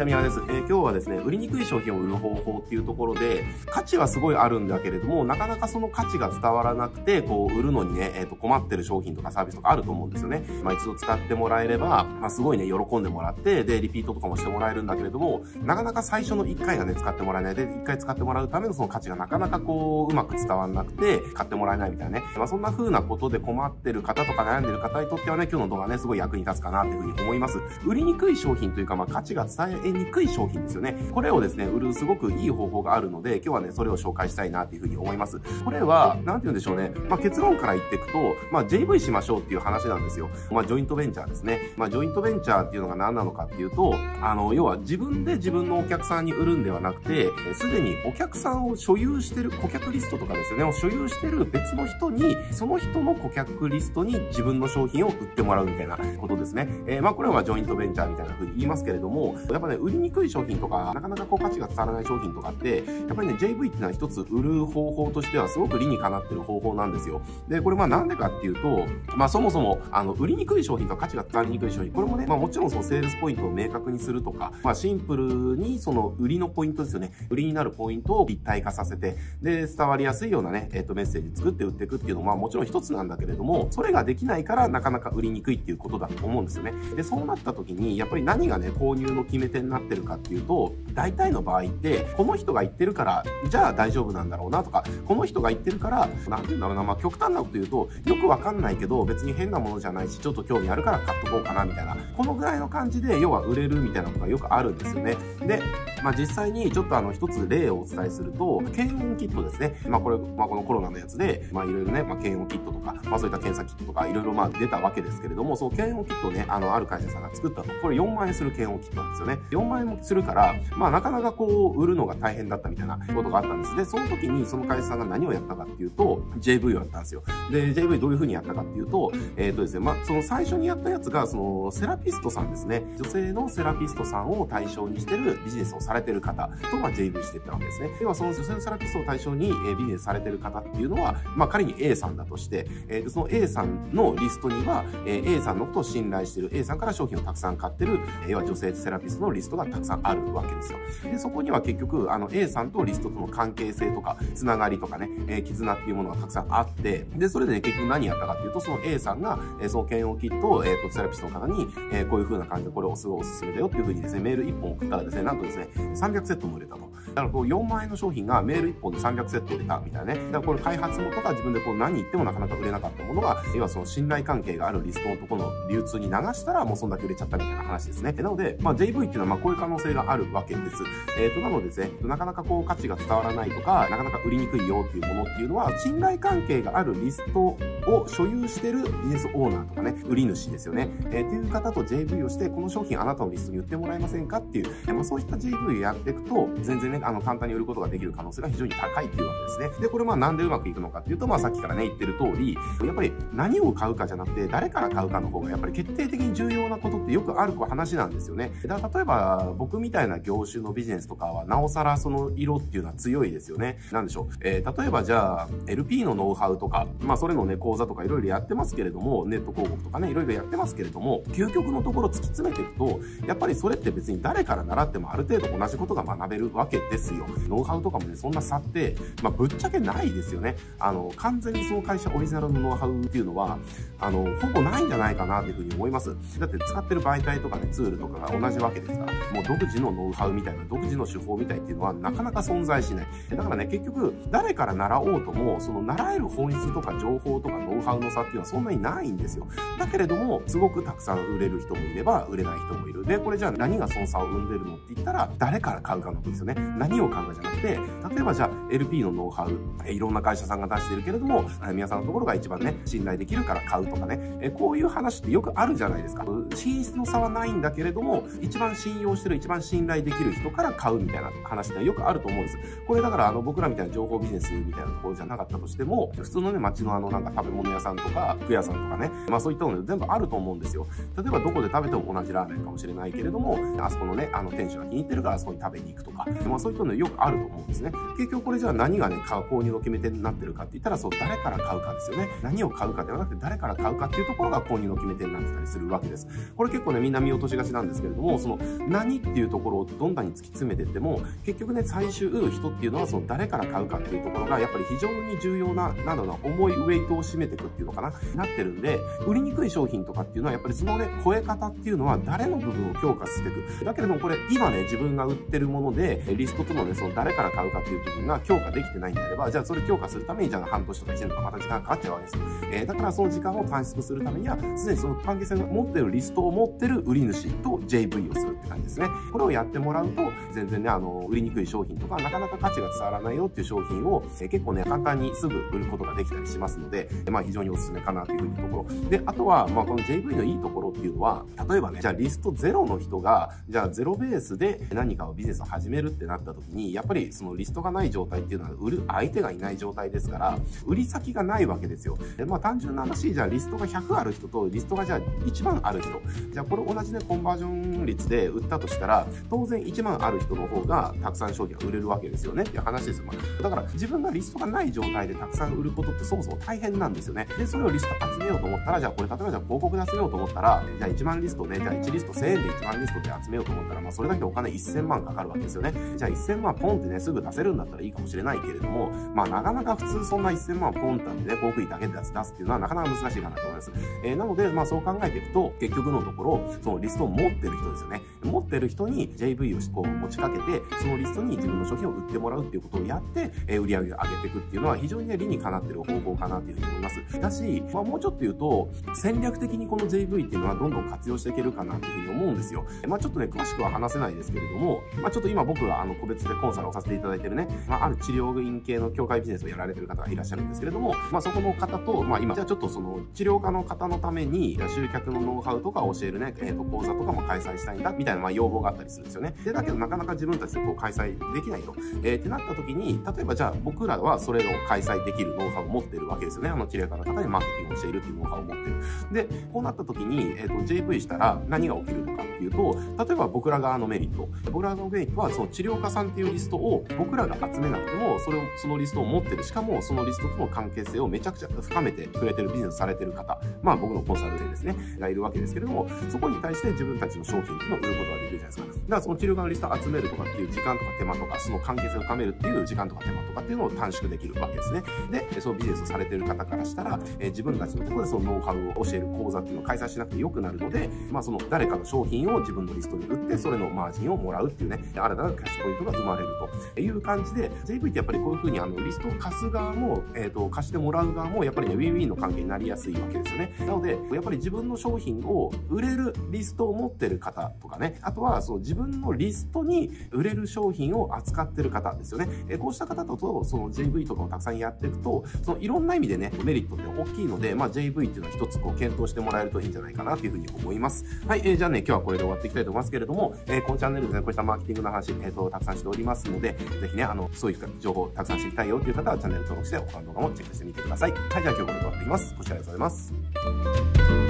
ちは宮です。えー、今日はですね、売りにくい商品を売る方法っていうところで、価値はすごいあるんだけれども、なかなかその価値が伝わらなくて、こう、売るのにね、えっ、ー、と、困ってる商品とかサービスとかあると思うんですよね。まあ、一度使ってもらえれば、まあ、すごいね、喜んでもらって、で、リピートとかもしてもらえるんだけれども、なかなか最初の1回がね、使ってもらえないで、1回使ってもらうためのその価値がなかなかこう、うまく伝わらなくて、買ってもらえないみたいなね。まあ、そんな風なことで困ってる方とか悩んでる方にとってはね、今日の動画ね、すごい役に立つかなっていうふうに思います。売りにくい商品というか、まあ、価値が伝えにくい商品ですよね。これをですね、売るすごくいい方法があるので、今日はね、それを紹介したいなっていうふうに思います。これは、なんて言うんでしょうね。まあ、結論から言っていくと、まあ、JV しましょうっていう話なんですよ。まあ、ジョイントベンチャーですね。まあ、ジョイントベンチャーっていうのが何なのかっていうと、あの、要は自分で自分のお客さんに売るんではなくて、すでにお客さんを所有してる顧客リストとかですよね、を所有してる別の人に、その人の顧客リストに自分の商品を売ってもらうみたいなことですね。えー、まあ、これはジョイントベンチャーみたいな風に言いますけれども、やっぱね、売りにくい商品とか、なかなかこう価値が伝わらない商品とかって、やっぱりね、JV っていうのは一つ売る方法としてはすごく理にかなってる方法なんですよ。で、これまあなんでかっていうと、まあそもそも、あの、売りにくい商品と価値が伝わりにくい商品、これもね、まあもちろんそのセールスポイントを明確にするとか、まあシンプルにその売りのポイントですよね。売りになるポイントを立体化させて、で、伝わりやすいようなね、えっ、ー、とメッセージ作って売っていくっていうのは、まあもちろん一つなんだけれども、それができないからなかなか売りにくいっていうことだと思うんですよね。で、そうなった時に、やっぱり何がね、購入の決め手なってるかっていうと、大体の場合って、この人が言ってるから、じゃあ大丈夫なんだろうなとか、この人が言ってるから、何て言うんだろうな、まあ極端なこと言うと、よくわかんないけど、別に変なものじゃないし、ちょっと興味あるから買っとこうかな、みたいな。このぐらいの感じで、要は売れるみたいなことがよくあるんですよね。で、まあ実際にちょっとあの一つ例をお伝えすると、検温キットですね。まあこれ、まあこのコロナのやつで、まあいろいろね、まあ検温キットとか、まあそういった検査キットとか、いろいろまあ出たわけですけれども、その検温キットをね、あの、ある会社さんが作ったと、これ4万円する検温キットなんですよね。4万円もするから、まあなかなかこう、売るのが大変だったみたいなことがあったんです。で、その時にその会社さんが何をやったかっていうと、JV をやったんですよ。で、JV どういう風にやったかっていうと、えっ、ー、とですね、まあその最初にやったやつが、そのセラピストさんですね。女性のセラピストさんを対象にしてるビジネスをされてる方と、まあ JV していったわけですね。要はその女性のセラピストを対象に、えー、ビジネスされてる方っていうのは、まあ仮に A さんだとして、えー、その A さんのリストには、えー、A さんのことを信頼してる A さんから商品をたくさん買ってる、えー、要は女性セラピストのリストがたくさんあるわけですよ。で、そこには結局、あの A さんとリストとの関係性とか、つながりとかね、えー、絆っていうものがたくさんあって、で、それでね、結局何やったかっていうと、その A さんが、えー、その検温キットを、えっ、ー、と、セラピストの方に、えー、こういう風な感じでこれをすごいおすすめだよっていう風にですね、メール1本送ったらですね、なんとですね、300セットも売れたと。だからこう4万円の商品がメール1本で300セット売れたみたいなね。だからこれ開発元が自分でこう何言ってもなかなか売れなかったものが、要はその信頼関係があるリストのところの流通に流したらもうそんだけ売れちゃったみたいな話ですね。なので、まあ JV っていうのはまあこういう可能性があるわけです。えっ、ー、と、なのでですね、なかなかこう価値が伝わらないとか、なかなか売りにくいよっていうものっていうのは、信頼関係があるリストを所有してるビジネスオーナーとかね、売り主ですよね。えー、っていう方と JV をして、この商品あなたのリストに売ってもらえませんかっていう、まあそういった JV やっていくと、全然ね、あの、簡単に売ることができる可能性が非常に高いっていうわけですね。で、これまあなんでうまくいくのかっていうと、まあさっきからね、言ってる通り、やっぱり何を買うかじゃなくて、誰から買うかの方がやっぱり決定的に重要なことってよくある話なんですよね。だから例えば、僕みたいな業種のビジネスとかは、なおさらその色っていうのは強いですよね。なんでしょう。えー、例えばじゃあ、LP のノウハウとか、まあそれのね、講座とかいろいろやってますけれども、ネット広告とかね、いろいろやってますけれども、究極のところ突き詰めていくと、やっぱりそれって別に誰から習ってもある程度同じことが学べるわけですよ。ノウハウとかもね、そんな差って、まあぶっちゃけないですよね。あの、完全にその会社オリジナルのノウハウっていうのは、あの、ほぼないんじゃないかなっていうふうに思います。だって使ってる媒体とかね、ツールとかが同じわけですから、もう独自のノウハウみたいな、独自の手法みたいっていうのはなかなか存在しない。だからね、結局、誰から習おうとも、その習える本質とか情報とかノウハウの差っていうのはそんなにないんですよ。だけれども、すごくたくさん売れる人もいれば、売れない人もいる。で、これじゃあ何がその差を生んでるのって言ったら、誰から買うかのことですよね。何を買うかじゃなくて、例えばじゃあ LP のノウハウ、いろんな会社さんが出してるけれども、皆さんのところが一番ね、信頼できるから買うとかね、こういう話ってよくあるじゃないですか。品質の差はないんだけれども、一番信用してる、一番信頼できる人から買うみたいな話ってよくあると思うんです。これだからあの僕らみたいな情報ビジネスみたいなところじゃなかったとしても、普通のね、街のあのなんか食べ物屋さんとか、服屋さんとかね、まあそういったの全部あると思うんですよ。例えばどこで食べても同じラーメンかもしれないけれども、あそこのね、あの店主が気に入ってるからあそこに食べに行くとか、まあそういったのよくあると思うんですね。結局これじゃあ何がね、購入の決め手になってるかって言ったら、そう、誰から買うかですよね。何を買うかではなくて、誰から買うかっていうところが購入の決め手になってたりするわけです。これ結構ね、みんな見落としがちなんですけれども、その、何っていうところをどんなに突き詰めてっても、結局ね、最終人っていうのは、その、誰から買うかっていうところが、やっぱり非常に重要な、なんだろうな、重いウェイトを占めていくっていうのかな、なってるんで、売りにくい商品とかっていうのは、やっぱりそのね、超え方っていうのは、誰の部分を強化していく。だけれども、これ、今ね、自分が売ってるもので、リストとのね、その、誰から買うかっていう部分が強化できてないんであれば、じゃあそれ強化するために、じゃあ半年とか1年とかまた時間かかっちゃうわけですよ。えー、だからその時間を短縮するためには、すでにその関係性が持ってるリストを持ってる売り主と JV をするって感じですね。これをやってもらうと、全然ね、あの、売りにくい商品とか、なかなか価値が伝わらないよっていう商品を、えー、結構ね、簡単にすぐ売ることができたりしますので、まあ非常におすすめかなというふうにところ。で、あとは、まあこの JV のいいところっていうのは、例えばね、じゃあリスト0の人が、じゃあ0ベースで何かをビジネスを始めるってなった時に、やっぱりそのリストがない状態っていうのは、売る相手がいない状態ですから、売り先がないわけですよ。でまあ単純な話、じゃあリストが100ある人とリストがじゃあ1万ある人。じゃあこれ同じね、コンバージョン率で売ったとしたら、当然1万ある人の方がたくさん商品が売れるわけですよねっていう話ですよ。まあ、だから自分がリストがない状態でたくさん売ることってそもそも大変なんですよね。で、それをリスト集めようと思ったら、じゃあこれ例えばじゃあ広告で集めようと思ったら、じゃあ1万リストで、じゃあ1リスト1000円で1万リストで集めようと思ったら、まあそれだけお金1000万かかるわけですよね。じゃあ1000万ポンってね、すぐ出せるんだったらいいかもしれないけれども、まあなかなか普通そんな1000万ポンってね、広告費だけで出すっていうのはなかなか難しいかなと思います。えー、なので、まあそう考えていくと、結局のところ、そのリストを持ってる人ですよね。持ってる人に JV をこう持ちかけて、そのリストに自分の商品を売ってもらうっていうことをやって、えー、売り上げを上げていくっていうのは非常にね、理にかなってる方法かなっていうふうに思います。だし、まあもうちょっと言うと、戦略的にこの JV っていうのはどんどん活用していけるかなっていうふうに思うんですよ。まあちょっとね、詳しくは話せないですけれども、まあちょっと今僕があの個別でコンサルをさせていただいてるね、まあある治療院系の協会ビジネスをやられてる方がいらっしゃるんですけれども、まあそこの方と、まあ今、じゃあちょっとその治療家の方のために集客のノウハウとか教えるね、えっ、ー、と講座とかも開催したいんだ、みたいなまあ要望があったりするんですよね。で、だけどなかなか自分たちでこう開催できないと。えー、ってなった時に、例えばじゃあ僕らはそれを開催できるノウハウを持ってるわけですよね。あの治療家の方にマーケティングをしているっていうノウハウを持ってる。で、こうなった時に、えっ、ー、と JV したら何が起きるのかっていうと、例えば僕ら側のメリット。僕らのメリットはその治療家さんっていうリストを僕らが集めなくても、それを、そのリストを持ってる。しかもそのリストとの関係性をめちゃくちゃ深めてくれてるビジネスされてる方。まあ僕のコンサルでですね、がいるわけですけれども、そこに対して自分たちの商品っていうのを売ることができるじゃないですか。だからその治療家のリストを集めるとかっていう時間とか手間とか、その関係性を深めるっていう時間とか手間とかっていうのを短縮できるわけですね。で、そのビジネスをされてる方からしたら、えー、自分たちのところでそのノウハウを教える講座っていうのを開催しなくてよくなるので、まあその誰かの商品を自分のリストに売って、それのマージンをもらうっていうね、新たなキャッシュポイントが生まれるという感じで、JV ってやっぱりこういうふうにあのリストを貸す側も、え、ー、と、貸してもらう側も、やっぱりね、ウィンウィンの関係になりやすいわけですよね。なので、やっぱり自分の商品を売れるリストを持ってる方とかね、あとはその自分のリストに売れる商品を扱ってる方ですよね。えこうした方とその JV とかをたくさんやっていくと、そのいろんな意味でね、メリットって大きいので、まあ JV っていうのは一つこう検討してもらえるといいんじゃないかなというふうに思います。はい、えー、じゃあね、今日はこれで終わっていきたいと思いますけれども、えー、このチャンネルですね、こういったマーケティングの話、えっ、ー、と、たくさんしておりますので、ぜひね、あの、そういう情報たくさん知りたいよという方はチャンネル登録して他の動画もチェックしてみてください。はい、じゃあ今日これで終わっていきます。ご視聴ありがとうございます。